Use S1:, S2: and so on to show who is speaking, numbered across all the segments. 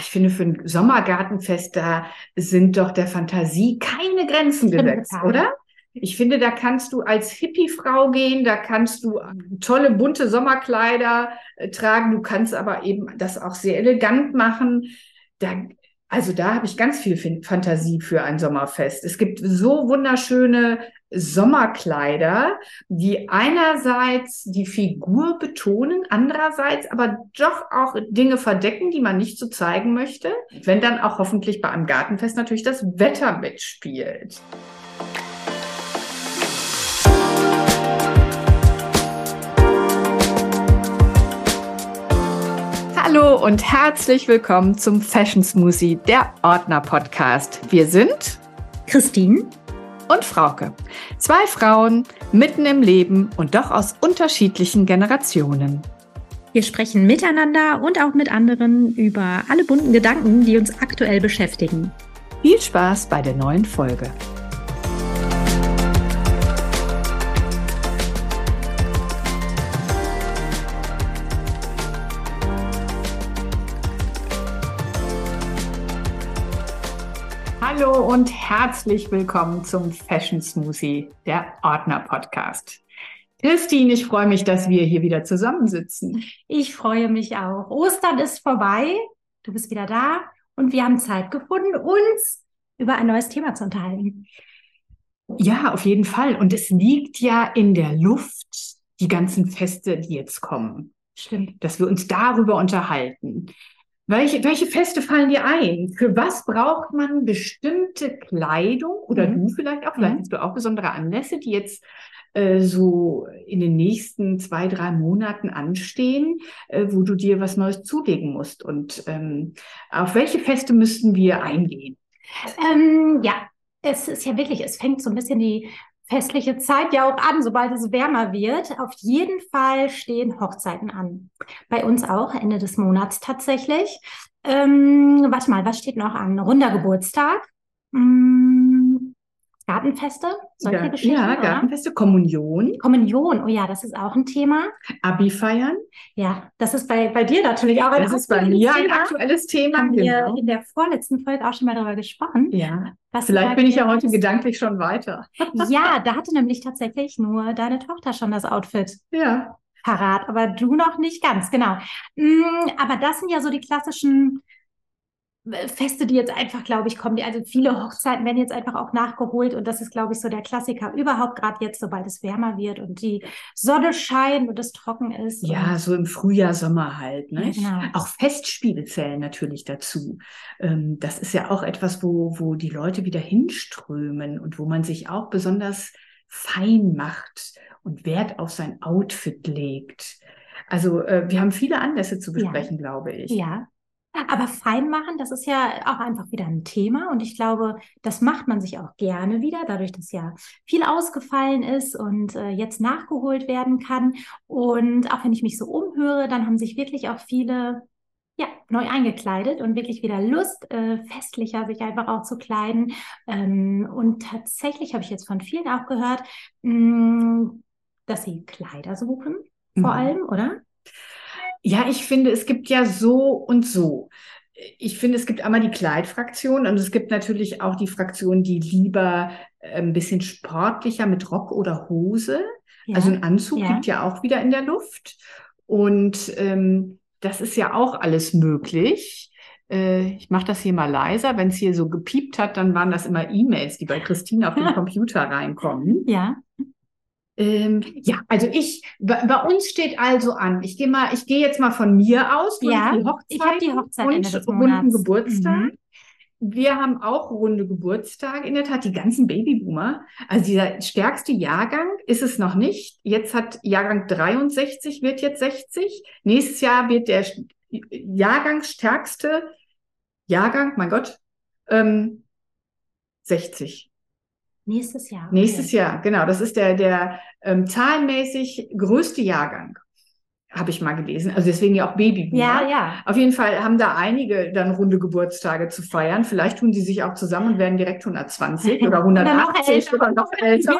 S1: ich finde, für ein Sommergartenfest, da sind doch der Fantasie keine Grenzen gesetzt, oder? Ich finde, da kannst du als Hippie-Frau gehen, da kannst du tolle bunte Sommerkleider äh, tragen, du kannst aber eben das auch sehr elegant machen. Da, also da habe ich ganz viel Fantasie für ein Sommerfest. Es gibt so wunderschöne Sommerkleider, die einerseits die Figur betonen, andererseits aber doch auch Dinge verdecken, die man nicht so zeigen möchte, wenn dann auch hoffentlich bei einem Gartenfest natürlich das Wetter mitspielt. Hallo und herzlich willkommen zum Fashion Smoothie, der Ordner Podcast. Wir sind
S2: Christine
S1: und Frauke. Zwei Frauen mitten im Leben und doch aus unterschiedlichen Generationen.
S2: Wir sprechen miteinander und auch mit anderen über alle bunten Gedanken, die uns aktuell beschäftigen.
S1: Viel Spaß bei der neuen Folge. Und herzlich willkommen zum Fashion Smoothie, der Ordner Podcast. Christine, ich freue mich, dass wir hier wieder zusammensitzen.
S2: Ich freue mich auch. Ostern ist vorbei, du bist wieder da und wir haben Zeit gefunden, uns über ein neues Thema zu unterhalten.
S1: Ja, auf jeden Fall. Und es liegt ja in der Luft, die ganzen Feste, die jetzt kommen.
S2: Stimmt.
S1: Dass wir uns darüber unterhalten. Welche, welche Feste fallen dir ein? Für was braucht man bestimmte Kleidung oder mhm. du vielleicht auch? Vielleicht mhm. hast du auch besondere Anlässe, die jetzt äh, so in den nächsten zwei, drei Monaten anstehen, äh, wo du dir was Neues zulegen musst. Und ähm, auf welche Feste müssten wir eingehen?
S2: Ähm, ja, es ist ja wirklich, es fängt so ein bisschen die festliche Zeit ja auch an, sobald es wärmer wird. Auf jeden Fall stehen Hochzeiten an. Bei uns auch, Ende des Monats tatsächlich. Ähm, warte mal, was steht noch an? Runder Geburtstag. Hm, Gartenfeste,
S1: solche ja, Geschichten. Ja, Gartenfeste, Kommunion.
S2: Kommunion, oh ja, das ist auch ein Thema.
S1: Abi feiern.
S2: Ja, das ist bei, bei dir natürlich auch ein
S1: Das ist bei mir ein aktuelles Thema.
S2: Haben genau. wir in der vorletzten Folge auch schon mal darüber gesprochen.
S1: Ja. Vielleicht bin ich ja heute gedanklich schon weiter.
S2: ja, da hatte nämlich tatsächlich nur deine Tochter schon das Outfit.
S1: Ja.
S2: Parat, aber du noch nicht ganz, genau. Mm, aber das sind ja so die klassischen Feste, die jetzt einfach, glaube ich, kommen. Also viele Hochzeiten werden jetzt einfach auch nachgeholt und das ist, glaube ich, so der Klassiker überhaupt gerade jetzt, sobald es wärmer wird und die Sonne scheint und es trocken ist.
S1: Ja, so im Frühjahr, Sommer halt. Ne? Ja, genau. Auch Festspiele zählen natürlich dazu. Ähm, das ist ja auch etwas, wo, wo die Leute wieder hinströmen und wo man sich auch besonders fein macht und Wert auf sein Outfit legt. Also äh, wir haben viele Anlässe zu besprechen,
S2: ja.
S1: glaube ich.
S2: Ja, aber fein machen, das ist ja auch einfach wieder ein Thema und ich glaube, das macht man sich auch gerne wieder, dadurch, dass ja viel ausgefallen ist und äh, jetzt nachgeholt werden kann. Und auch wenn ich mich so umhöre, dann haben sich wirklich auch viele ja, neu eingekleidet und wirklich wieder Lust, äh, festlicher sich einfach auch zu kleiden. Ähm, und tatsächlich habe ich jetzt von vielen auch gehört, mh, mm, dass sie Kleider suchen, vor mhm. allem, oder?
S1: Ja, ich finde, es gibt ja so und so. Ich finde, es gibt einmal die Kleidfraktion und es gibt natürlich auch die Fraktion, die lieber äh, ein bisschen sportlicher mit Rock oder Hose. Ja. Also ein Anzug ja. liegt ja auch wieder in der Luft. Und ähm, das ist ja auch alles möglich. Äh, ich mache das hier mal leiser. Wenn es hier so gepiept hat, dann waren das immer E-Mails, die bei Christine auf den Computer reinkommen.
S2: Ja.
S1: Ähm, ja, also ich, bei, bei, uns steht also an. Ich gehe mal, ich gehe jetzt mal von mir aus.
S2: Ja, die Hochzeit ich habe die Hochzeit und Ende des runden
S1: Geburtstag. Mhm. Wir haben auch runde Geburtstage, in der Tat, die ganzen Babyboomer. Also dieser stärkste Jahrgang ist es noch nicht. Jetzt hat Jahrgang 63, wird jetzt 60. Nächstes Jahr wird der Jahrgangsstärkste Jahrgang, mein Gott, ähm, 60.
S2: Nächstes Jahr.
S1: Okay. Nächstes Jahr, genau. Das ist der, der ähm, zahlenmäßig größte Jahrgang, habe ich mal gelesen. Also deswegen ja auch Babyboomer.
S2: Ja, ja.
S1: Auf jeden Fall haben da einige dann runde Geburtstage zu feiern. Vielleicht tun sie sich auch zusammen und werden direkt 120 oder 180 oder noch älter.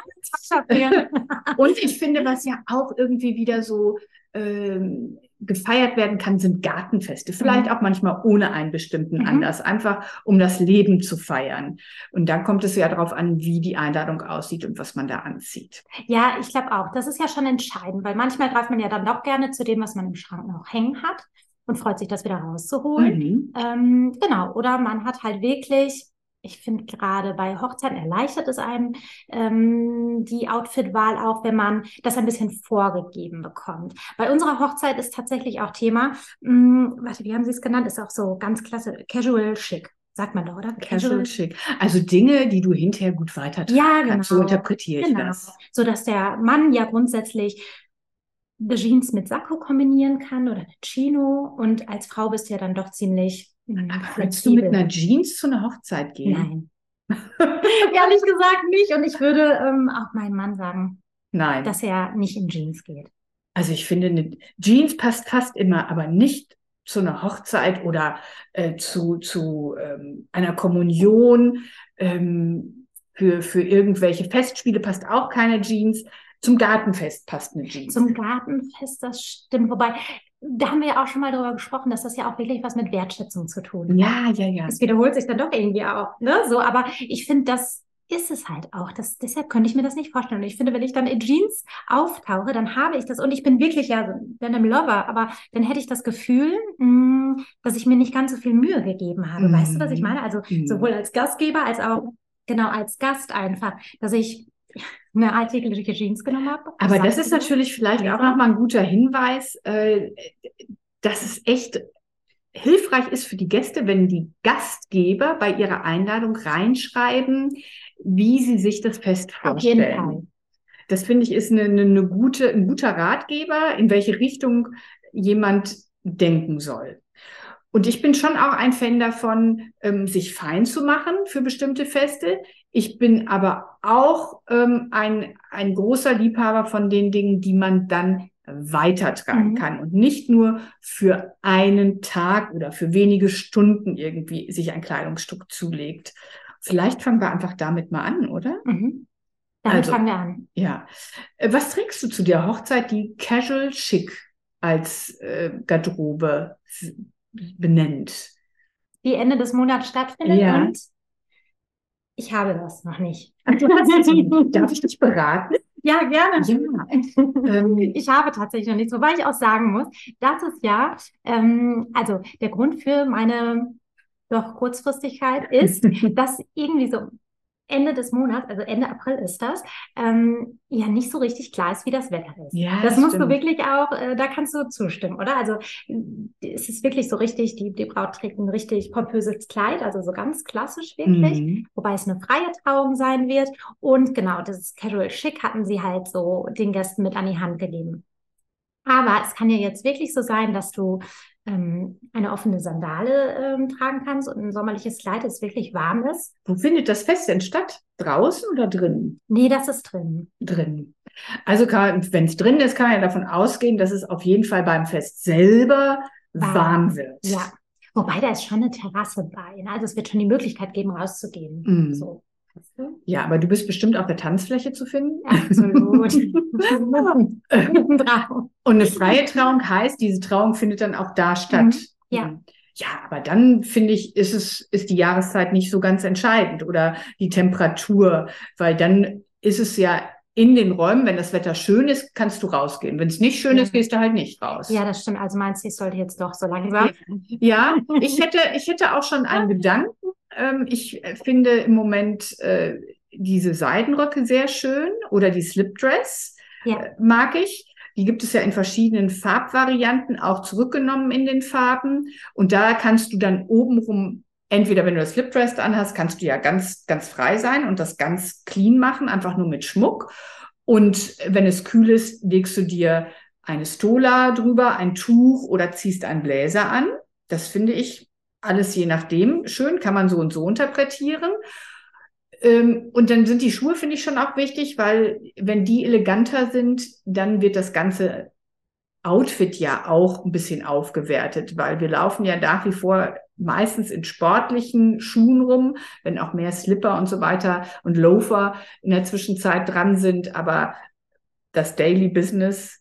S1: und ich finde, was ja auch irgendwie wieder so ähm, gefeiert werden kann, sind Gartenfeste. Vielleicht
S2: Mhm.
S1: auch manchmal ohne einen bestimmten
S2: Mhm.
S1: Anlass, einfach um das Leben zu feiern. Und dann kommt es ja darauf an, wie die Einladung aussieht und was man da anzieht.
S2: Ja, ich glaube auch. Das ist ja schon entscheidend, weil manchmal greift man ja dann doch gerne zu dem, was man im Schrank noch hängen hat und freut sich, das wieder rauszuholen.
S1: Mhm.
S2: Ähm, genau. Oder man hat halt wirklich, ich finde gerade bei Hochzeiten erleichtert es einem ähm, die Outfitwahl auch, wenn man das ein bisschen vorgegeben bekommt. Bei unserer Hochzeit ist tatsächlich auch Thema, mh, warte, wie haben Sie es genannt? Ist auch so ganz klasse, Casual Chic, sagt man doch, oder?
S1: Casual schick. Also Dinge, die du hinterher gut weitertragen
S2: Ja,
S1: kannst. So
S2: genau.
S1: interpretiere ich
S2: Genau.
S1: das.
S2: So dass der Mann ja grundsätzlich Jeans mit Sakko kombinieren kann oder eine Chino und als Frau bist du ja dann doch ziemlich
S1: würdest du mit einer Jeans zu einer Hochzeit gehen?
S2: Nein. Ehrlich gesagt nicht. Und ich würde ähm, auch meinem Mann sagen,
S1: Nein.
S2: dass er nicht in Jeans geht.
S1: Also ich finde, eine Jeans passt fast immer, aber nicht zu einer Hochzeit oder äh, zu, zu ähm, einer Kommunion. Ähm, für, für irgendwelche Festspiele passt auch keine Jeans. Zum Gartenfest passt eine Jeans.
S2: Zum Gartenfest, das stimmt. Wobei, da haben wir ja auch schon mal drüber gesprochen, dass das ja auch wirklich was mit Wertschätzung zu tun hat.
S1: ja, ja, ja.
S2: Es wiederholt sich dann doch irgendwie auch, ne? So, aber ich finde, das ist es halt auch. Das, deshalb könnte ich mir das nicht vorstellen. Und ich finde, wenn ich dann in Jeans auftauche, dann habe ich das, und ich bin wirklich ja ein Denim Lover, aber dann hätte ich das Gefühl, mh, dass ich mir nicht ganz so viel Mühe gegeben habe. Weißt du, was ich
S1: Mhm.
S2: meine? Also
S1: Mhm.
S2: sowohl als Gastgeber als auch genau als Gast einfach, dass ich eine alltägliche Jeans genommen habe.
S1: Aber das ist natürlich vielleicht auch nochmal ein guter Hinweis, äh, dass es echt hilfreich ist für die Gäste, wenn die Gastgeber bei ihrer Einladung reinschreiben, wie sie sich das Fest
S2: Auf jeden
S1: vorstellen.
S2: Fall.
S1: Das finde ich ist eine, eine, eine gute, ein guter Ratgeber, in welche Richtung jemand denken soll. Und ich bin schon auch ein Fan davon, ähm, sich fein zu machen für bestimmte Feste. Ich bin aber auch ähm, ein, ein großer Liebhaber von den Dingen, die man dann weitertragen
S2: Mhm.
S1: kann und nicht nur für einen Tag oder für wenige Stunden irgendwie sich ein Kleidungsstück zulegt. Vielleicht fangen wir einfach damit mal an, oder?
S2: Mhm. Damit
S1: Also-
S2: fangen wir an.
S1: Ja. Äh, Was trägst du zu der Hochzeit, die casual chic als äh, Garderobe benennt?
S2: Die Ende des Monats stattfindet
S1: Ja.
S2: und ich habe das noch nicht.
S1: Du hast. Darf ich dich beraten?
S2: Ja, gerne.
S1: Ja. Ähm,
S2: Ich habe tatsächlich noch nichts, wobei ich auch sagen muss, das ist ja, ähm, also der Grund für meine doch Kurzfristigkeit ist, dass irgendwie so Ende des Monats, also Ende April ist das, ähm, ja nicht so richtig klar ist, wie das Wetter ist.
S1: Ja,
S2: das
S1: das
S2: musst du
S1: stimmt.
S2: wirklich auch, äh, da kannst du zustimmen, oder? Also es ist wirklich so richtig, die, die Braut trägt ein richtig pompöses Kleid, also so ganz klassisch wirklich
S1: Mhm.
S2: wobei es eine freie Trauung sein wird. Und genau, das Casual Chic hatten sie halt so den Gästen mit an die Hand gegeben. Aber es kann ja jetzt wirklich so sein, dass du ähm, eine offene Sandale ähm, tragen kannst und ein sommerliches Kleid, das wirklich warm ist.
S1: Wo findet das Fest denn statt? Draußen oder drinnen?
S2: Nee, das ist drin.
S1: Drin. Also wenn es drin ist, kann man ja davon ausgehen, dass es auf jeden Fall beim Fest selber
S2: Warm.
S1: warm wird.
S2: Ja. Wobei da ist schon eine Terrasse bei. Ne? Also es wird schon die Möglichkeit geben, rauszugehen.
S1: Mhm.
S2: So.
S1: Ja, aber du bist bestimmt auf der Tanzfläche zu finden.
S2: Absolut.
S1: Und eine freie Trauung heißt, diese Trauung findet dann auch da statt.
S2: Mhm, ja.
S1: Mhm. Ja, aber dann finde ich, ist es, ist die Jahreszeit nicht so ganz entscheidend oder die Temperatur, weil dann ist es ja in den Räumen, wenn das Wetter schön ist, kannst du rausgehen. Wenn es nicht schön ist, gehst du halt nicht raus.
S2: Ja, das stimmt. Also meinst du, ich sollte jetzt doch so langsam?
S1: Ja, ich hätte, ich hätte auch schon einen Gedanken. Ähm, ich äh, finde im Moment äh, diese Seidenröcke sehr schön oder die Slipdress
S2: Ja.
S1: äh, mag ich. Die gibt es ja in verschiedenen Farbvarianten, auch zurückgenommen in den Farben. Und da kannst du dann obenrum, entweder wenn du das Slipdress anhast, kannst du ja ganz, ganz frei sein und das ganz clean machen, einfach nur mit Schmuck. Und wenn es kühl ist, legst du dir eine Stola drüber, ein Tuch oder ziehst einen Bläser an. Das finde ich alles je nachdem schön, kann man so und so interpretieren. Ähm, und dann sind die Schuhe, finde ich schon auch wichtig, weil wenn die eleganter sind, dann wird das ganze Outfit ja auch ein bisschen aufgewertet, weil wir laufen ja nach wie vor meistens in sportlichen Schuhen rum, wenn auch mehr Slipper und so weiter und Loafer in der Zwischenzeit dran sind, aber das Daily Business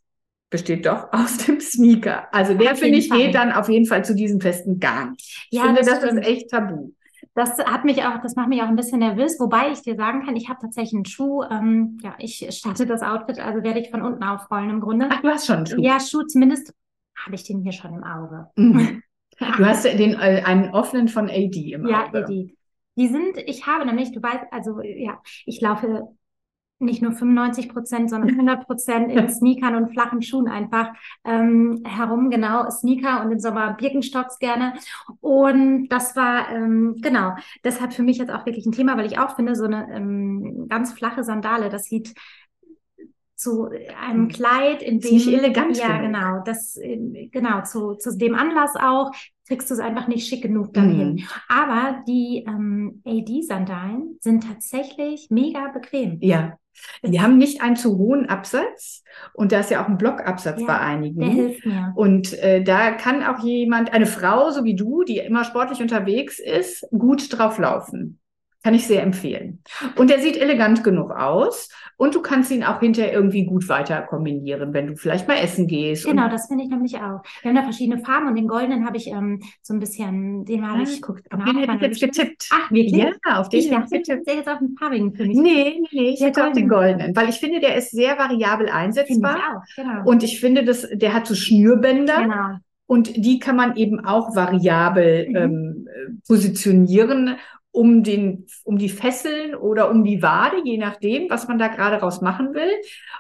S1: besteht doch aus dem Sneaker. Also der, finde ich, Fall. geht dann auf jeden Fall zu diesen Festen gar nicht. Ich ja, finde, das, das ist echt tabu.
S2: Das hat mich auch, das macht mich auch ein bisschen nervös, wobei ich dir sagen kann, ich habe tatsächlich einen Schuh. Ähm, ja, ich starte das Outfit, also werde ich von unten aufrollen im Grunde.
S1: Ach, du hast schon einen Schuh.
S2: Ja, Schuh, zumindest habe ich den hier schon im Auge.
S1: Mhm. Du hast den äh, einen offenen von AD im
S2: ja, Auge. Ja, AD. Die sind, ich habe nämlich, du weißt, also ja, ich laufe nicht nur 95 Prozent, sondern 100 Prozent in Sneakern und flachen Schuhen einfach ähm, herum. Genau, Sneaker und im Sommer Birkenstocks gerne. Und das war, ähm, genau, deshalb für mich jetzt auch wirklich ein Thema, weil ich auch finde, so eine ähm, ganz flache Sandale, das sieht zu einem hm. Kleid, in dem
S1: nicht elegant
S2: ja genug. genau das genau zu, zu dem Anlass auch kriegst du es einfach nicht schick genug dann hin. Mhm. Aber die ähm, AD-Sandalen sind tatsächlich mega bequem.
S1: Ja. Die haben nicht einen zu hohen Absatz und da ist ja auch ein Blockabsatz ja, bei einigen.
S2: Der hilft mir.
S1: Und äh, da kann auch jemand, eine Frau so wie du, die immer sportlich unterwegs ist, gut drauf laufen. Kann ich sehr empfehlen. Und er sieht elegant genug aus und du kannst ihn auch hinterher irgendwie gut weiter kombinieren, wenn du vielleicht mal essen gehst.
S2: Genau, das finde ich nämlich auch. Wir haben da verschiedene Farben und den goldenen habe ich ähm, so ein bisschen, den habe ich
S1: geguckt. Genau, den hätte ich jetzt getippt.
S2: Ach, wirklich?
S1: Ja, auf den
S2: ich dachte, getippt. Der jetzt auf den farbigen für mich.
S1: Nee, nee, nee, ich hätte auf den goldenen, weil ich finde, der ist sehr variabel einsetzbar.
S2: Ich auch, genau.
S1: Und ich finde, dass der hat so Schnürbänder.
S2: Genau.
S1: Und die kann man eben auch variabel mhm. ähm, positionieren um den, um die Fesseln oder um die Wade, je nachdem, was man da gerade raus machen will.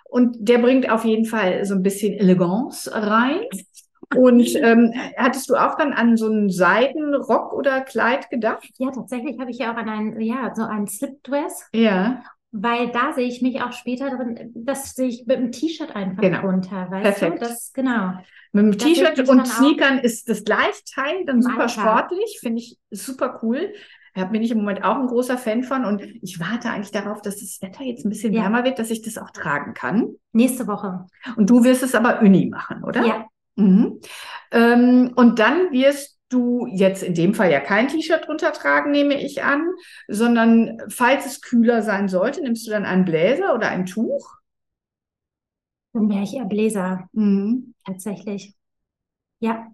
S1: Und der bringt auf jeden Fall so ein bisschen Eleganz rein. Und ähm, hattest du auch dann an so einen Seidenrock oder Kleid gedacht?
S2: Ja, tatsächlich habe ich ja auch an einen, ja, so einen Slipdress.
S1: Ja.
S2: Weil da sehe ich mich auch später drin, das sehe ich mit einem T-Shirt einfach
S1: genau.
S2: runter, weißt
S1: Perfekt.
S2: du? Das, genau.
S1: Mit dem T-Shirt und Sneakern ist das Gleichteil dann super Alter. sportlich, finde ich super cool. Da bin ich im Moment auch ein großer Fan von und ich warte eigentlich darauf, dass das Wetter jetzt ein bisschen ja. wärmer wird, dass ich das auch tragen kann.
S2: Nächste Woche.
S1: Und du wirst es aber Uni machen, oder?
S2: Ja.
S1: Mhm. Ähm, und dann wirst du jetzt in dem Fall ja kein T-Shirt drunter tragen, nehme ich an, sondern falls es kühler sein sollte, nimmst du dann einen Bläser oder ein Tuch?
S2: Dann wäre ich eher Bläser.
S1: Mhm.
S2: Tatsächlich. Ja.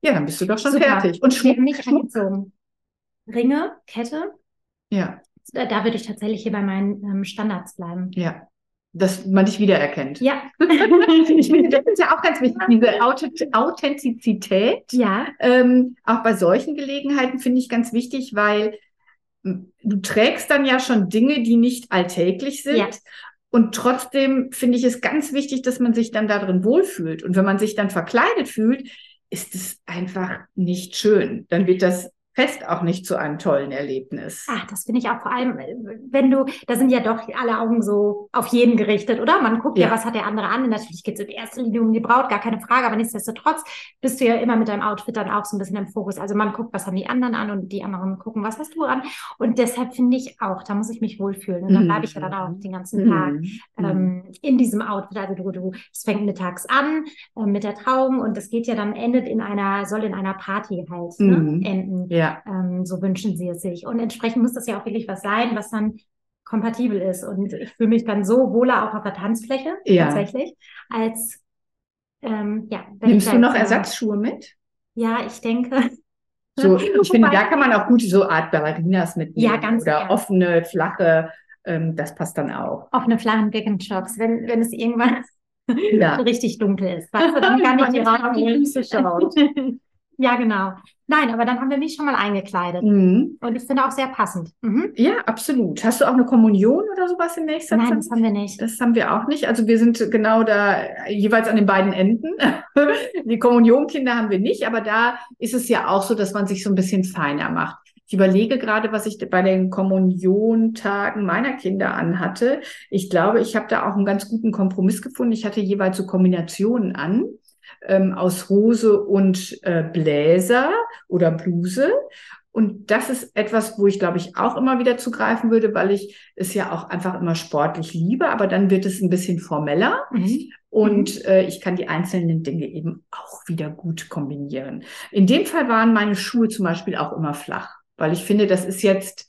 S1: Ja, dann bist du doch schon
S2: Super.
S1: fertig.
S2: Und Schmuck nicht angezogen. Ringe, Kette.
S1: Ja.
S2: Da, da würde ich tatsächlich hier bei meinen ähm, Standards bleiben.
S1: Ja. Dass man dich wiedererkennt.
S2: Ja.
S1: ich finde, das ist ja auch ganz wichtig, diese Authentizität.
S2: Ja.
S1: Ähm, auch bei solchen Gelegenheiten finde ich ganz wichtig, weil hm, du trägst dann ja schon Dinge, die nicht alltäglich sind. Ja. Und trotzdem finde ich es ganz wichtig, dass man sich dann darin wohlfühlt. Und wenn man sich dann verkleidet fühlt, ist es einfach nicht schön. Dann wird das Fest auch nicht zu einem tollen Erlebnis.
S2: Ach, das finde ich auch vor allem, wenn du, da sind ja doch alle Augen so auf jeden gerichtet, oder? Man guckt ja, ja was hat der andere an. Und natürlich geht es in erster Linie um die Braut, gar keine Frage, aber nichtsdestotrotz bist du ja immer mit deinem Outfit dann auch so ein bisschen im Fokus. Also man guckt, was haben die anderen an und die anderen gucken, was hast du an. Und deshalb finde ich auch, da muss ich mich wohlfühlen. Und dann bleibe ich ja dann auch den ganzen Tag mhm. ähm, in diesem Outfit. Also du, du, es fängt mittags an äh, mit der Trauung und es geht ja dann, endet in einer, soll in einer Party halt ne,
S1: mhm.
S2: enden.
S1: Ja. Ja.
S2: Ähm, so wünschen sie es sich. Und entsprechend muss das ja auch wirklich was sein, was dann kompatibel ist. Und ich fühle mich dann so wohler auch auf der Tanzfläche
S1: ja.
S2: tatsächlich, als ähm, ja.
S1: Nimmst du noch Ersatzschuhe mit?
S2: Ja, ich denke.
S1: So, ich finde, da kann man auch gut so Art Ballerinas mitnehmen.
S2: Ja, ganz
S1: Oder
S2: gern.
S1: offene, flache, ähm, das passt dann auch.
S2: Offene, flachen Birkenstocks, wenn, wenn es irgendwann ja. richtig dunkel ist. Weißt du, dann kann ich
S1: die auf die Füße.
S2: Ja, genau. Nein, aber dann haben wir mich schon mal eingekleidet.
S1: Mhm.
S2: Und ich finde auch sehr passend. Mhm.
S1: Ja, absolut. Hast du auch eine Kommunion oder sowas in nächster
S2: Nein,
S1: Zeit?
S2: Nein, das haben wir nicht.
S1: Das haben wir auch nicht. Also wir sind genau da jeweils an den beiden Enden. Die Kommunionkinder haben wir nicht, aber da ist es ja auch so, dass man sich so ein bisschen feiner macht. Ich überlege gerade, was ich bei den Kommuniontagen meiner Kinder anhatte. Ich glaube, ich habe da auch einen ganz guten Kompromiss gefunden. Ich hatte jeweils so Kombinationen an ähm, aus Hose und äh, Bläser oder Bluse. Und das ist etwas, wo ich, glaube ich, auch immer wieder zugreifen würde, weil ich es ja auch einfach immer sportlich liebe, aber dann wird es ein bisschen formeller
S2: mhm.
S1: und äh, ich kann die einzelnen Dinge eben auch wieder gut kombinieren. In dem Fall waren meine Schuhe zum Beispiel auch immer flach, weil ich finde, das ist jetzt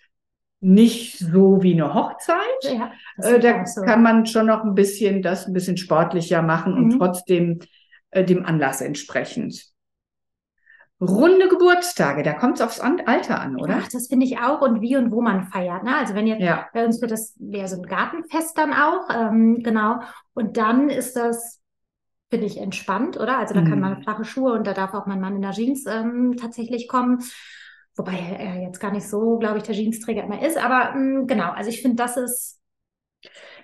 S1: nicht so wie eine Hochzeit.
S2: Ja,
S1: Äh, da
S2: so.
S1: kann man schon noch ein bisschen das ein bisschen sportlicher machen und
S2: Mhm.
S1: trotzdem äh, dem Anlass entsprechend. Runde Geburtstage, da kommt es aufs Alter an, oder?
S2: Ach, das finde ich auch und wie und wo man feiert. Ne? Also wenn jetzt
S1: Ja.
S2: bei uns wird das wäre so ein Gartenfest dann auch, ähm, genau. Und dann ist das, finde ich, entspannt, oder? Also da kann
S1: Mhm.
S2: man flache Schuhe und da darf auch mein Mann in der Jeans ähm, tatsächlich kommen. Wobei er jetzt gar nicht so, glaube ich, der Jeansträger immer ist. Aber ähm, genau, also ich finde, das ist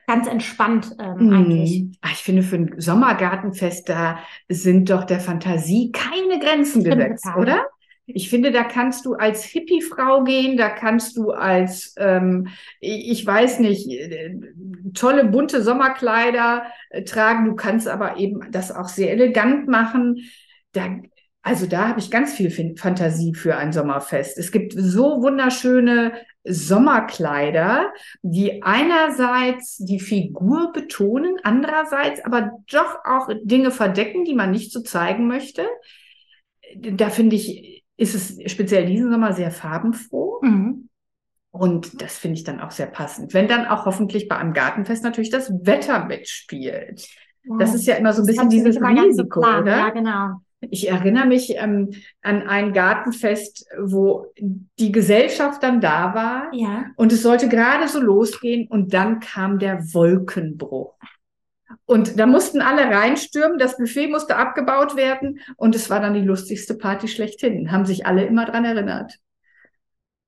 S2: ganz entspannt ähm, eigentlich.
S1: Mhm. Ah, Ich finde, für ein Sommergartenfest, da sind doch der Fantasie keine Grenzen
S2: Stimmt,
S1: gesetzt,
S2: total.
S1: oder? Ich finde, da kannst du als Hippie-Frau gehen, da kannst du als, ähm, ich weiß nicht, äh, tolle bunte Sommerkleider äh, tragen. Du kannst aber eben das auch sehr elegant machen. Da, also da habe ich ganz viel Fantasie für ein Sommerfest. Es gibt so wunderschöne Sommerkleider, die einerseits die Figur betonen, andererseits aber doch auch Dinge verdecken, die man nicht so zeigen möchte. Da finde ich, ist es speziell diesen Sommer sehr farbenfroh.
S2: Mhm.
S1: Und das finde ich dann auch sehr passend. Wenn dann auch hoffentlich bei einem Gartenfest natürlich das Wetter mitspielt. Das ist ja immer so ein bisschen dieses
S2: so
S1: Risiko,
S2: planen.
S1: oder?
S2: Ja, genau.
S1: Ich erinnere mich ähm, an ein Gartenfest, wo die Gesellschaft dann da war
S2: Ja.
S1: und es sollte gerade so losgehen und dann kam der Wolkenbruch. Und da mussten alle reinstürmen, das Buffet musste abgebaut werden und es war dann die lustigste Party schlechthin. Haben sich alle immer dran erinnert.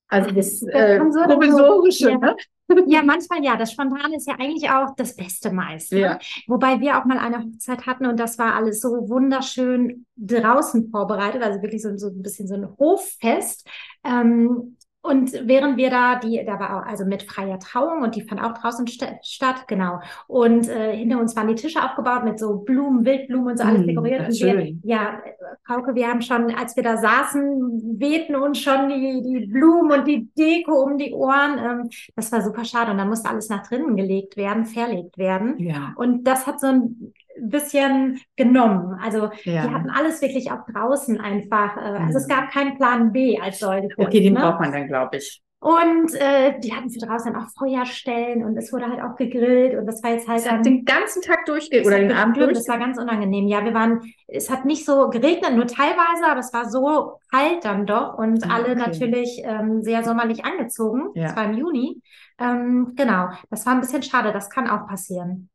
S1: Also das,
S2: Das
S1: äh,
S2: kann so
S1: provisorische,
S2: Ja.
S1: ne?
S2: Ja, manchmal ja. Das Spontane ist ja eigentlich auch das Beste meist. Ne?
S1: Ja.
S2: Wobei wir auch mal eine Hochzeit hatten und das war alles so wunderschön draußen vorbereitet, also wirklich so, so ein bisschen so ein Hoffest. Ähm, und während wir da, die, da war auch, also mit freier Trauung und die fand auch draußen st statt, genau. Und äh, hinter uns waren die Tische aufgebaut mit so Blumen, Wildblumen und so alles
S1: Mm,
S2: dekoriert. Und wir,
S1: schön.
S2: ja, Frauke, wir haben schon, als wir da saßen, wehten uns schon die, die Blumen und die Deko um die Ohren. Ähm, das war super schade. Und dann musste alles nach drinnen gelegt werden, verlegt werden.
S1: Ja,
S2: Und das hat so ein bisschen genommen. Also
S1: ja.
S2: die hatten alles wirklich auch draußen einfach. Äh, also es
S1: Mhm.
S2: gab keinen Plan B als solches.
S1: Okay, den
S2: ne?
S1: braucht man dann, glaube ich.
S2: Und äh, die hatten für draußen auch Feuerstellen und es wurde halt auch gegrillt und das war jetzt halt
S1: Es hat den ganzen Tag durchge oder den Abend durch.
S2: Das war ganz unangenehm. Ja, wir waren, es hat nicht so geregnet, nur teilweise, aber es war so kalt dann doch und
S1: Ah,
S2: alle
S1: okay.
S2: natürlich ähm, sehr sommerlich angezogen.
S1: Ja.
S2: Es war im Juni. Ähm, genau, das war ein bisschen schade. Das kann auch passieren.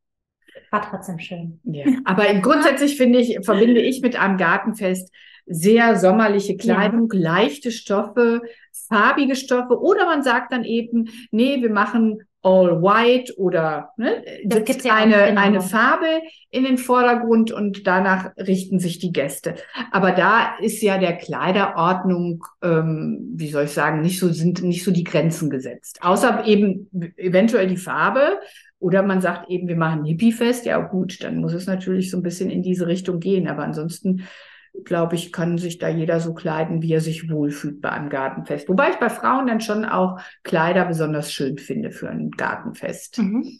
S2: War trotzdem schön.
S1: Ja, aber grundsätzlich finde ich, verbinde ich mit einem Gartenfest sehr sommerliche Kleidung, leichte Stoffe, farbige Stoffe oder man sagt dann eben, nee, wir machen all white oder ne, setzt
S2: ja
S1: eine,
S2: genau.
S1: eine Farbe in den Vordergrund und danach richten sich die Gäste. Aber da ist ja der Kleiderordnung, ähm, wie soll ich sagen, nicht so, sind nicht so die Grenzen gesetzt. Außer eben eventuell die Farbe. Oder man sagt eben, wir machen Hippie-Fest. Ja, gut, dann muss es natürlich so ein bisschen in diese Richtung gehen. Aber ansonsten, glaube ich, kann sich da jeder so kleiden, wie er sich wohlfühlt bei einem Gartenfest. Wobei ich bei Frauen dann schon auch Kleider besonders schön finde für ein Gartenfest.
S2: Mhm.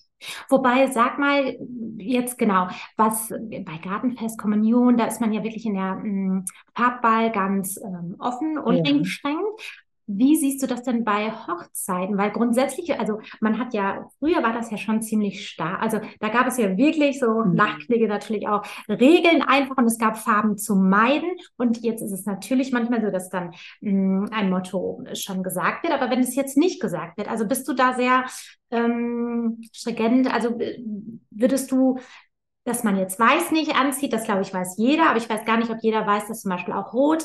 S2: Wobei, sag mal jetzt genau, was bei Gartenfest, Kommunion, da ist man ja wirklich in der mh, Farbwahl ganz ähm, offen und
S1: Ja.
S2: eingeschränkt. Wie siehst du das denn bei Hochzeiten? Weil grundsätzlich, also man hat ja, früher war das ja schon ziemlich stark. Also da gab es ja wirklich so
S1: Mhm.
S2: Nachtknigge natürlich auch Regeln einfach und es gab Farben zu meiden. Und jetzt ist es natürlich manchmal so, dass dann mh, ein Motto schon gesagt wird. Aber wenn es jetzt nicht gesagt wird, also bist du da sehr ähm, stringent, also äh, würdest du dass man jetzt weiß nicht anzieht, das glaube ich weiß jeder, aber ich weiß gar nicht, ob jeder weiß, dass zum Beispiel auch Rot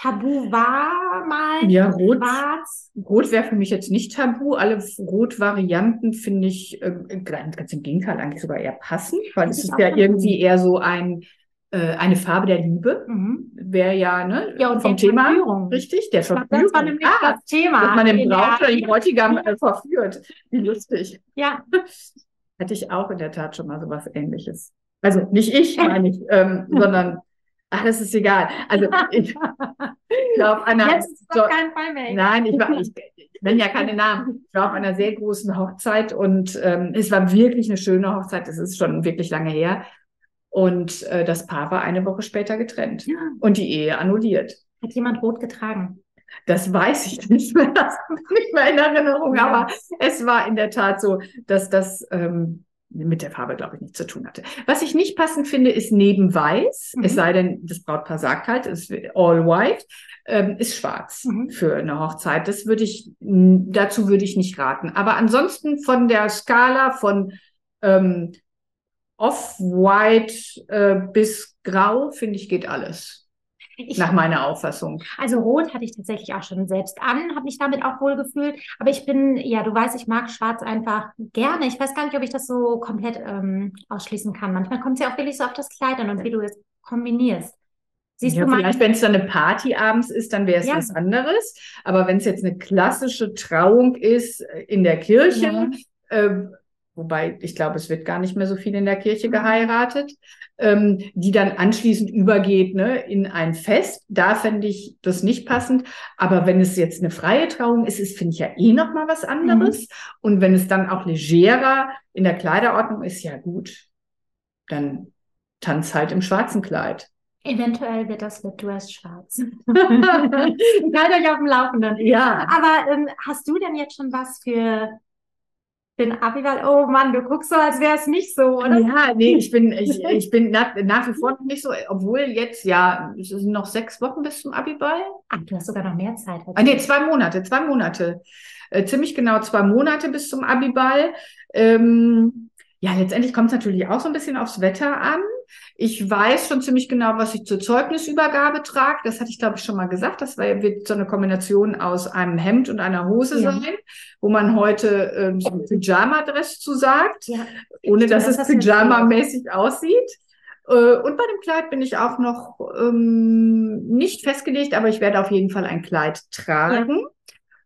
S2: tabu war mal.
S1: Ja, rot,
S2: Schwarz.
S1: rot wäre für mich jetzt nicht tabu. Alle Rot-Varianten finde ich äh, ganz ganz im Gegenteil eigentlich sogar eher passend, weil es
S2: ist
S1: ja
S2: tabu.
S1: irgendwie eher so ein, äh, eine Farbe der Liebe.
S2: Mhm.
S1: Wäre ja, ne,
S2: Ja, und
S1: vom Thema
S2: Verführung.
S1: richtig, der Verführung.
S2: das war nämlich
S1: ah,
S2: das Thema.
S1: dass man den Braut oder
S2: der-
S1: den Bräutigam äh, verführt. Wie lustig.
S2: Ja,
S1: Hatte ich auch in der Tat schon mal sowas Ähnliches. Also nicht ich, meine ich, ähm, sondern, ach, das ist egal. Also ich war auf einer,
S2: jetzt ist es auf keinen Fall mehr.
S1: nein, ich war, ich, ich nenne ja keine Namen. Ich war auf einer sehr großen Hochzeit und ähm, es war wirklich eine schöne Hochzeit. Es ist schon wirklich lange her. Und äh, das Paar war eine Woche später getrennt und die Ehe annulliert.
S2: Hat jemand rot getragen?
S1: Das weiß ich nicht mehr, das nicht mehr in Erinnerung, ja. aber es war in der Tat so, dass das ähm, mit der Farbe, glaube ich, nichts zu tun hatte. Was ich nicht passend finde, ist neben weiß, mhm. es sei denn, das Brautpaar sagt halt, es ist all white, ähm, ist schwarz mhm. für eine Hochzeit. Das würde ich, dazu würde ich nicht raten. Aber ansonsten von der Skala von ähm, off-white äh, bis grau, finde ich, geht alles. Ich, nach meiner Auffassung.
S2: Also rot hatte ich tatsächlich auch schon selbst an, habe mich damit auch wohl gefühlt. Aber ich bin, ja, du weißt, ich mag Schwarz einfach gerne. Ich weiß gar nicht, ob ich das so komplett ähm, ausschließen kann. Manchmal kommt es ja auch wirklich so auf das Kleid an und wie du es kombinierst.
S1: Siehst ja, du vielleicht, wenn es dann eine Party abends ist, dann wäre es ja. was anderes. Aber wenn es jetzt eine klassische Trauung ist äh, in der Kirche, ja. äh, wobei ich glaube, es wird gar nicht mehr so viel in der Kirche mhm. geheiratet, ähm, die dann anschließend übergeht ne, in ein Fest. Da fände ich das nicht passend. Aber wenn es jetzt eine freie Trauung ist, ist finde ich ja eh noch mal was anderes. Mhm. Und wenn es dann auch legerer in der Kleiderordnung ist, ja gut, dann tanz halt im schwarzen Kleid.
S2: Eventuell wird das mit Dress schwarz. Seid euch auf dem Laufenden. Ja. Aber ähm, hast du denn jetzt schon was für den Abiball, oh Mann, du guckst so, als wäre es nicht so, oder?
S1: Ja, nee, ich bin, ich, ich bin nach, nach wie vor nicht so, obwohl jetzt, ja, es sind noch sechs Wochen bis zum Abiball.
S2: Ach, du hast sogar noch mehr Zeit.
S1: Ah, nee, zwei Monate, zwei Monate. Äh, ziemlich genau zwei Monate bis zum Abiball. Ähm, ja, letztendlich kommt es natürlich auch so ein bisschen aufs Wetter an. Ich weiß schon ziemlich genau, was ich zur Zeugnisübergabe trage. Das hatte ich, glaube ich, schon mal gesagt. Das war, wird so eine Kombination aus einem Hemd und einer Hose ja. sein, wo man heute ähm, so ein Pyjama-Dress zu sagt, ja. ohne dass das es Pyjama-mäßig aussieht. Äh, und bei dem Kleid bin ich auch noch ähm, nicht festgelegt, aber ich werde auf jeden Fall ein Kleid tragen. Ja.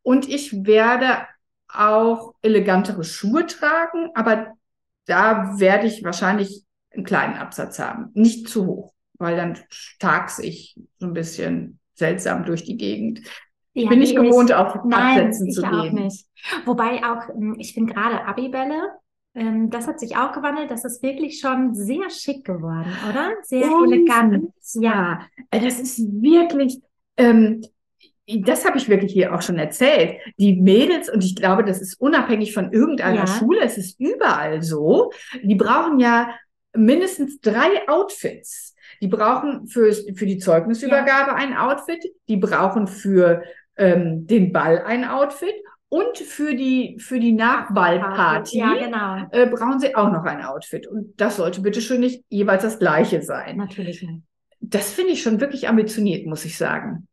S1: Und ich werde auch elegantere Schuhe tragen, aber da werde ich wahrscheinlich einen kleinen Absatz haben. Nicht zu hoch, weil dann tags ich so ein bisschen seltsam durch die Gegend. Ich ja, bin nicht gewohnt, auf Nein, Absätzen zu gehen. Nicht.
S2: Wobei auch, ähm, ich finde gerade Abibälle, ähm, das hat sich auch gewandelt. Das ist wirklich schon sehr schick geworden, oder? Sehr oh, elegant.
S1: Ja, äh, das ist wirklich, ähm, das habe ich wirklich hier auch schon erzählt. Die Mädels, und ich glaube, das ist unabhängig von irgendeiner ja. Schule, es ist überall so, die brauchen ja mindestens drei Outfits. Die brauchen für, für die Zeugnisübergabe ja. ein Outfit, die brauchen für ähm, den Ball ein Outfit und für die, für die Nachballparty ja, genau. äh, brauchen sie auch noch ein Outfit. Und das sollte bitte schön nicht jeweils das gleiche sein.
S2: Natürlich nicht.
S1: Das finde ich schon wirklich ambitioniert, muss ich sagen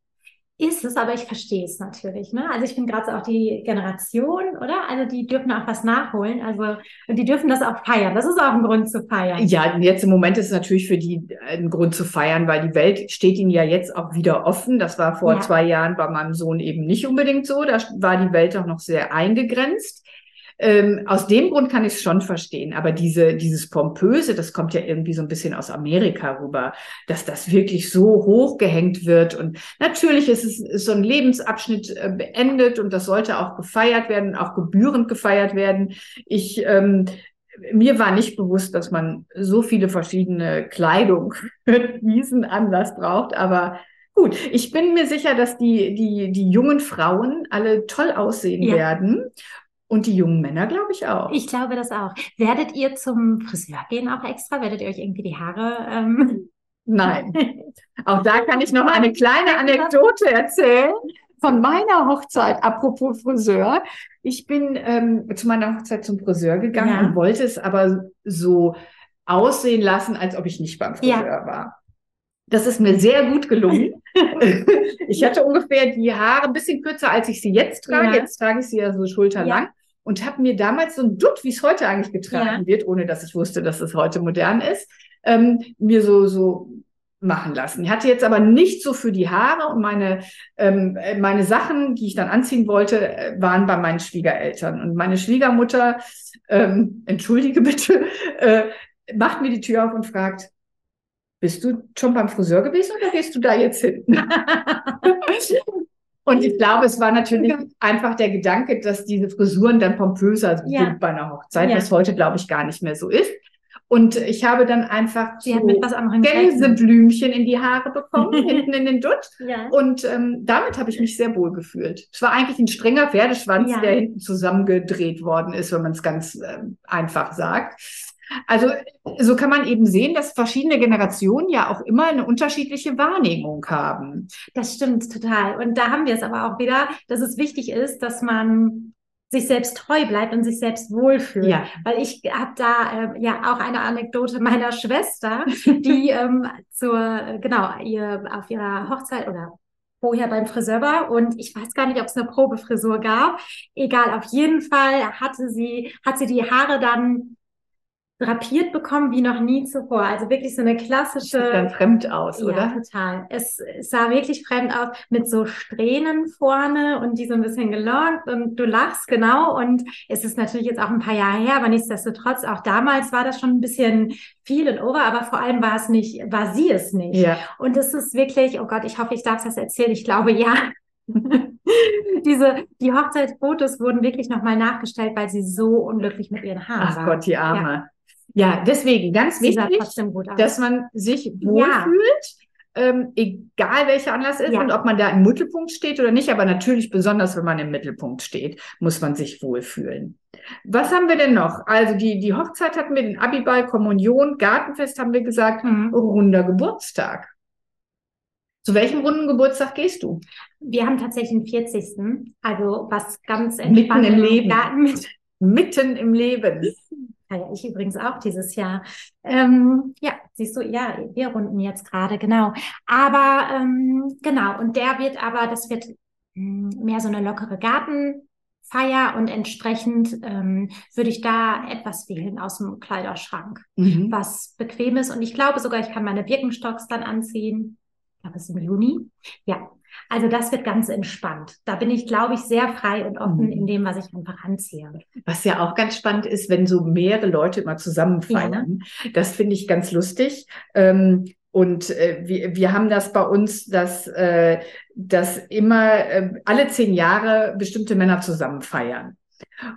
S2: ist es, aber ich verstehe es natürlich. Ne? Also ich bin gerade so auch die Generation, oder? Also die dürfen auch was nachholen. Also und die dürfen das auch feiern. Das ist auch ein Grund zu feiern.
S1: Ja, jetzt im Moment ist es natürlich für die ein Grund zu feiern, weil die Welt steht ihnen ja jetzt auch wieder offen. Das war vor ja. zwei Jahren bei meinem Sohn eben nicht unbedingt so. Da war die Welt auch noch sehr eingegrenzt. Ähm, aus dem Grund kann ich es schon verstehen, aber diese, dieses Pompöse, das kommt ja irgendwie so ein bisschen aus Amerika rüber, dass das wirklich so hochgehängt wird. Und natürlich ist es ist so ein Lebensabschnitt äh, beendet und das sollte auch gefeiert werden, auch gebührend gefeiert werden. Ich ähm, mir war nicht bewusst, dass man so viele verschiedene Kleidung für diesen Anlass braucht, aber Gut, ich bin mir sicher, dass die, die, die jungen Frauen alle toll aussehen ja. werden. Und die jungen Männer, glaube ich auch.
S2: Ich glaube das auch. Werdet ihr zum Friseur gehen auch extra? Werdet ihr euch irgendwie die Haare? Ähm...
S1: Nein. auch da kann ich noch eine kleine Anekdote erzählen von meiner Hochzeit. Apropos Friseur. Ich bin ähm, zu meiner Hochzeit zum Friseur gegangen ja. und wollte es aber so aussehen lassen, als ob ich nicht beim Friseur ja. war. Das ist mir sehr gut gelungen. ich hatte ungefähr die Haare ein bisschen kürzer, als ich sie jetzt trage. Ja. Jetzt trage ich sie ja so schulterlang. Ja. Und habe mir damals so ein Dutt, wie es heute eigentlich getragen ja. wird, ohne dass ich wusste, dass es heute modern ist, ähm, mir so, so machen lassen. Ich hatte jetzt aber nicht so für die Haare und meine, ähm, meine Sachen, die ich dann anziehen wollte, äh, waren bei meinen Schwiegereltern. Und meine Schwiegermutter, ähm, entschuldige bitte, äh, macht mir die Tür auf und fragt, bist du schon beim Friseur gewesen oder gehst du da jetzt hin? Und ich glaube, es war natürlich ja. einfach der Gedanke, dass diese Frisuren dann pompöser ja. sind bei einer Hochzeit, ja. was heute, glaube ich, gar nicht mehr so ist. Und ich habe dann einfach so Gänseblümchen in die Haare bekommen, hinten in den Dutt.
S2: Ja.
S1: Und ähm, damit habe ich mich sehr wohl gefühlt. Es war eigentlich ein strenger Pferdeschwanz,
S2: Ja.
S1: der hinten zusammengedreht worden ist, wenn man es ganz ähm, einfach sagt. Also so kann man eben sehen, dass verschiedene Generationen ja auch immer eine unterschiedliche Wahrnehmung haben.
S2: Das stimmt total. Und da haben wir es aber auch wieder, dass es wichtig ist, dass man sich selbst treu bleibt und sich selbst wohlfühlt.
S1: Ja.
S2: Weil ich habe da äh, ja auch eine Anekdote meiner Schwester, die ähm, zur, genau, ihr auf ihrer Hochzeit oder vorher beim Friseur war und ich weiß gar nicht, ob es eine Probefrisur gab. Egal, auf jeden Fall hatte sie, hat sie die Haare dann drapiert bekommen wie noch nie zuvor. Also wirklich so eine klassische.
S1: Sieht dann fremd aus,
S2: Ja,
S1: oder?
S2: total. Es, es sah wirklich fremd aus mit so Strähnen vorne und die so ein bisschen gelockt und du lachst genau und es ist natürlich jetzt auch ein paar Jahre her, aber nichtsdestotrotz auch damals war das schon ein bisschen viel und over, aber vor allem war es nicht, war sie es nicht.
S1: Ja.
S2: Und es ist wirklich, oh Gott, ich hoffe, ich darf das erzählen. Ich glaube, ja. Diese, die Hochzeitsfotos wurden wirklich nochmal nachgestellt, weil sie so unglücklich mit ihren Haaren
S1: Ach
S2: war.
S1: Gott, die Arme. Ja, deswegen ganz
S2: Sie
S1: wichtig, dass man sich wohlfühlt, ähm, egal welcher Anlass ist
S2: Ja.
S1: und ob man da im Mittelpunkt steht oder nicht, aber natürlich besonders, wenn man im Mittelpunkt steht, muss man sich wohlfühlen. Was haben wir denn noch? Also die, die Hochzeit hatten wir, den Abiball, Kommunion, Gartenfest haben wir gesagt,
S2: Mhm.
S1: runder Geburtstag. Zu welchem runden Geburtstag gehst du?
S2: Wir haben tatsächlich den 40. Also was ganz
S1: Mitten
S2: entspannt
S1: im Leben.
S2: Garten mit.
S1: Mitten im Leben.
S2: Ja, ja, ich übrigens auch dieses Jahr. Ähm, ja, siehst du, ja, wir runden jetzt gerade, genau. Aber ähm, genau, und der wird aber, das wird mh, mehr so eine lockere Gartenfeier und entsprechend ähm, würde ich da etwas wählen aus dem Kleiderschrank,
S1: Mhm.
S2: was bequem ist. Und ich glaube sogar, ich kann meine Birkenstocks dann anziehen. Ich glaube, es ist im Juni. Ja, also das wird ganz entspannt. Da bin ich, glaube ich, sehr frei und offen
S1: Mhm.
S2: in dem, was ich einfach anziehe.
S1: Was ja auch ganz spannend ist, wenn so mehrere Leute immer zusammen feiern. Das finde ich ganz lustig. Ähm, und äh, wir, wir haben das bei uns, dass, äh, dass immer äh, alle zehn Jahre bestimmte Männer zusammen feiern.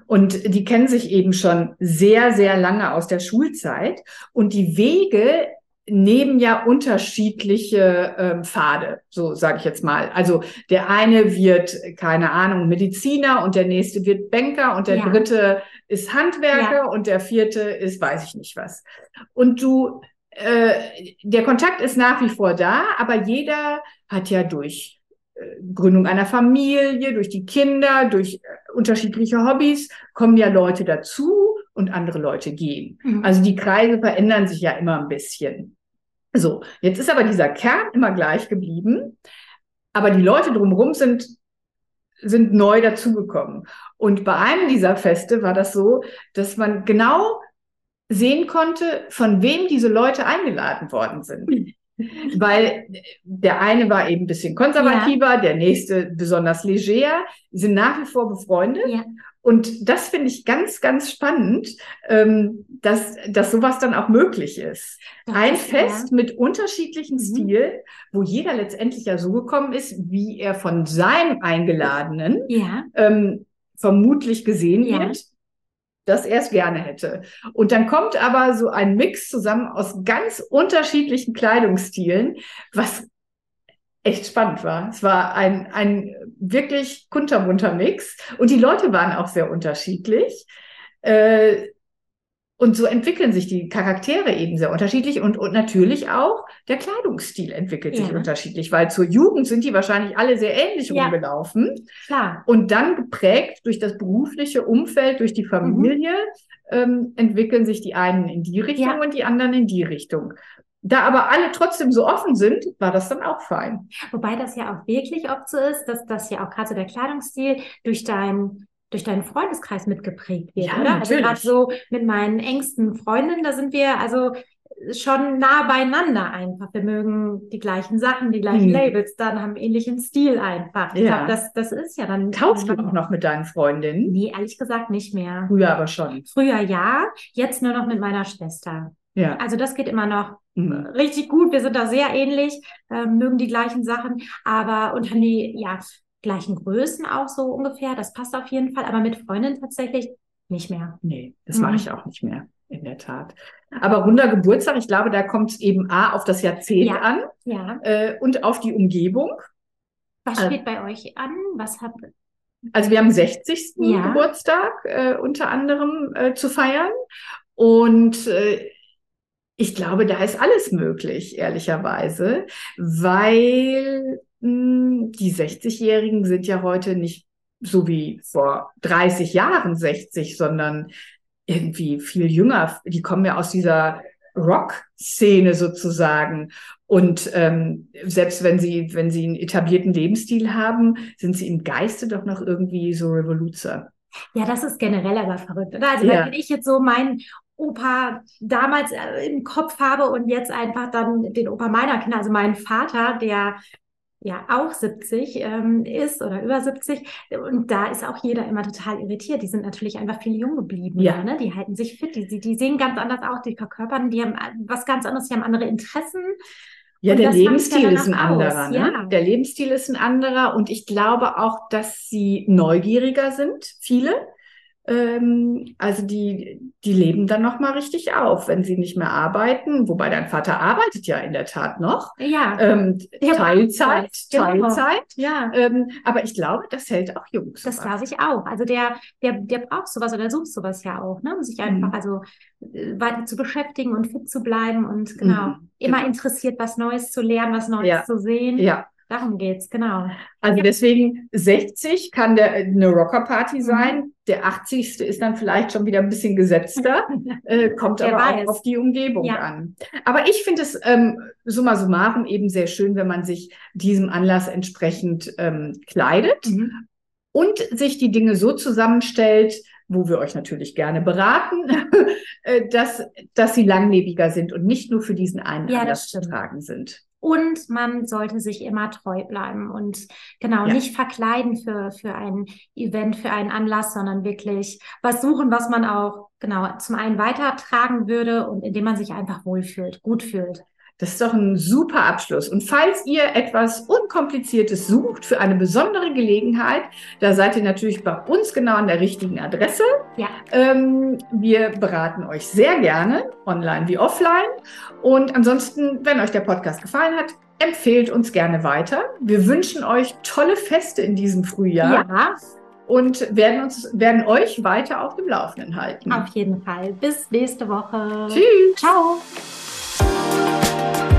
S1: Und die kennen sich eben schon sehr, sehr lange aus der Schulzeit. Und die Wege nehmen ja unterschiedliche ähm, Pfade, so sage ich jetzt mal. Also der eine wird, keine Ahnung, Mediziner und der nächste wird Banker und der
S2: Ja.
S1: dritte ist Handwerker und der vierte ist weiß ich nicht was. Und du, äh, der Kontakt ist nach wie vor da, aber jeder hat ja durch äh, Gründung einer Familie, durch die Kinder, durch äh, unterschiedliche Hobbys kommen ja Leute dazu und andere Leute gehen.
S2: Mhm.
S1: Also die Kreise verändern sich ja immer ein bisschen. So, jetzt ist aber dieser Kern immer gleich geblieben, aber die Leute drumherum sind, sind neu dazugekommen. Und bei einem dieser Feste war das so, dass man genau sehen konnte, von wem diese Leute eingeladen worden sind. Weil der eine war eben ein bisschen konservativer, der nächste besonders leger, sind nach wie vor befreundet.
S2: Ja.
S1: Und das finde ich ganz, ganz spannend, ähm, dass, dass sowas dann auch möglich ist.
S2: Das
S1: Ein
S2: ist,
S1: Fest mit unterschiedlichen
S2: Mhm.
S1: Stilen, wo jeder letztendlich ja so gekommen ist, wie er von seinem Eingeladenen
S2: Ja,
S1: ähm, vermutlich gesehen
S2: Ja.
S1: wird, dass er es gerne hätte. Und dann kommt aber so ein Mix zusammen aus ganz unterschiedlichen Kleidungsstilen, was echt spannend war. Es war ein, ein wirklich kunterbunter Mix und die Leute waren auch sehr unterschiedlich. Äh, und so entwickeln sich die Charaktere eben sehr unterschiedlich und, und natürlich auch der Kleidungsstil entwickelt sich
S2: Ja.
S1: unterschiedlich, weil zur Jugend sind die wahrscheinlich alle sehr ähnlich
S2: Ja.
S1: rumgelaufen.
S2: klar.
S1: Und dann geprägt durch das berufliche Umfeld, durch die Familie, ähm, entwickeln sich die einen in die Richtung
S2: Ja.
S1: und die anderen in die Richtung. Da aber alle trotzdem so offen sind, war das dann auch fein.
S2: Wobei das ja auch wirklich oft so ist, dass das ja auch gerade so der Kleidungsstil durch dein durch deinen Freundeskreis mitgeprägt wird,
S1: Ja,
S2: oder? Also
S1: natürlich.
S2: gerade so mit meinen engsten Freundinnen, da sind wir also schon nah beieinander einfach. Wir mögen die gleichen Sachen, die gleichen
S1: Hm.
S2: Labels, dann haben ähnlichen Stil einfach. Ich
S1: Ja.
S2: glaube, das, das ist ja dann.
S1: Tauchst du auch noch mit deinen Freundinnen?
S2: Nee, ehrlich gesagt nicht mehr.
S1: Früher aber schon.
S2: Früher ja, jetzt nur noch mit meiner Schwester.
S1: Ja.
S2: Also das geht immer noch
S1: Mhm.
S2: richtig gut. Wir sind da sehr ähnlich, äh, mögen die gleichen Sachen, aber und haben die ja gleichen Größen auch so ungefähr. Das passt auf jeden Fall, aber mit Freundinnen tatsächlich nicht mehr.
S1: Nee, das
S2: Mhm.
S1: mache ich auch nicht mehr. in der Tat. Aber runder Geburtstag, ich glaube, da kommt es eben A auf das Jahrzehnt
S2: Ja.
S1: an
S2: Ja.
S1: äh, und auf die Umgebung.
S2: Was
S1: Äh.
S2: steht bei euch an? Was habt
S1: Also wir haben 60.
S2: Ja.
S1: Geburtstag äh, unter anderem äh, zu feiern. Und äh, ich glaube, da ist alles möglich, ehrlicherweise, weil mh, die 60-Jährigen sind ja heute nicht so wie vor 30 Jahren 60, sondern irgendwie viel jünger. Die kommen ja aus dieser Rock-Szene sozusagen. Und ähm, selbst wenn sie, wenn sie einen etablierten Lebensstil haben, sind sie im Geiste doch noch irgendwie so Revoluzer.
S2: Ja, das ist generell aber verrückt, oder? Also,
S1: Ja.
S2: wenn ich jetzt so meinen Opa damals äh, im Kopf habe und jetzt einfach dann den Opa meiner Kinder, also meinen Vater, der ja auch 70 ähm, ist oder über 70 und da ist auch jeder immer total irritiert. Die sind natürlich einfach viel jung geblieben,
S1: Ja.
S2: ne? Die halten sich fit, die, die, sehen ganz anders aus, die verkörpern, die haben äh, was ganz anderes, die haben andere Interessen.
S1: Ja,
S2: Und
S1: der Lebensstil ist ein
S2: aus,
S1: anderer. Ne?
S2: ja.
S1: Der Lebensstil ist ein anderer und ich glaube auch, dass sie neugieriger sind, viele. Ähm, also die, die leben dann nochmal richtig auf, wenn sie nicht mehr arbeiten. Wobei dein Vater arbeitet ja in der Tat noch.
S2: Ja,
S1: Ähm, Teilzeit,
S2: Genau.
S1: Teilzeit.
S2: ja.
S1: Ähm, aber ich glaube, das hält auch Jungs.
S2: Das glaube ich auch. Also der, der, der braucht sowas oder sucht sowas ja auch, ne? Um sich einfach
S1: Mhm.
S2: also äh, weiter zu beschäftigen und fit zu bleiben und genau,
S1: Mhm.
S2: immer interessiert, was Neues zu lernen, was Neues
S1: Ja.
S2: zu sehen.
S1: Ja,
S2: Darum geht's, genau.
S1: also deswegen 60 kann der, eine
S2: Mhm.
S1: Rockerparty sein. Der 80. ist dann vielleicht schon wieder ein bisschen gesetzter. Äh, kommt
S2: Wer
S1: aber
S2: weiß.
S1: auch auf die Umgebung
S2: Ja.
S1: an. Aber ich finde es ähm, summa summarum eben sehr schön, wenn man sich diesem Anlass entsprechend ähm, kleidet
S2: Mhm.
S1: und sich die Dinge so zusammenstellt, wo wir euch natürlich gerne beraten, äh, dass, dass sie langlebiger sind und nicht nur für diesen einen
S2: Ja,
S1: Anlass zu tragen sind.
S2: Und man sollte sich immer treu bleiben und genau
S1: Ja.
S2: nicht verkleiden für, für ein Event, für einen Anlass, sondern wirklich was suchen, was man auch genau zum einen weitertragen würde und indem man sich einfach wohlfühlt, gut fühlt.
S1: Das ist doch ein super Abschluss. Und falls ihr etwas Unkompliziertes sucht für eine besondere Gelegenheit, da seid ihr natürlich bei uns genau an der richtigen Adresse.
S2: Ja.
S1: Ähm, wir beraten euch sehr gerne, online wie offline. Und ansonsten, wenn euch der Podcast gefallen hat, empfehlt uns gerne weiter. Wir wünschen euch tolle Feste in diesem Frühjahr
S2: ja
S1: und werden, uns, werden euch weiter auf dem Laufenden halten.
S2: Auf jeden Fall. Bis nächste Woche.
S1: Tschüss.
S2: Ciao. you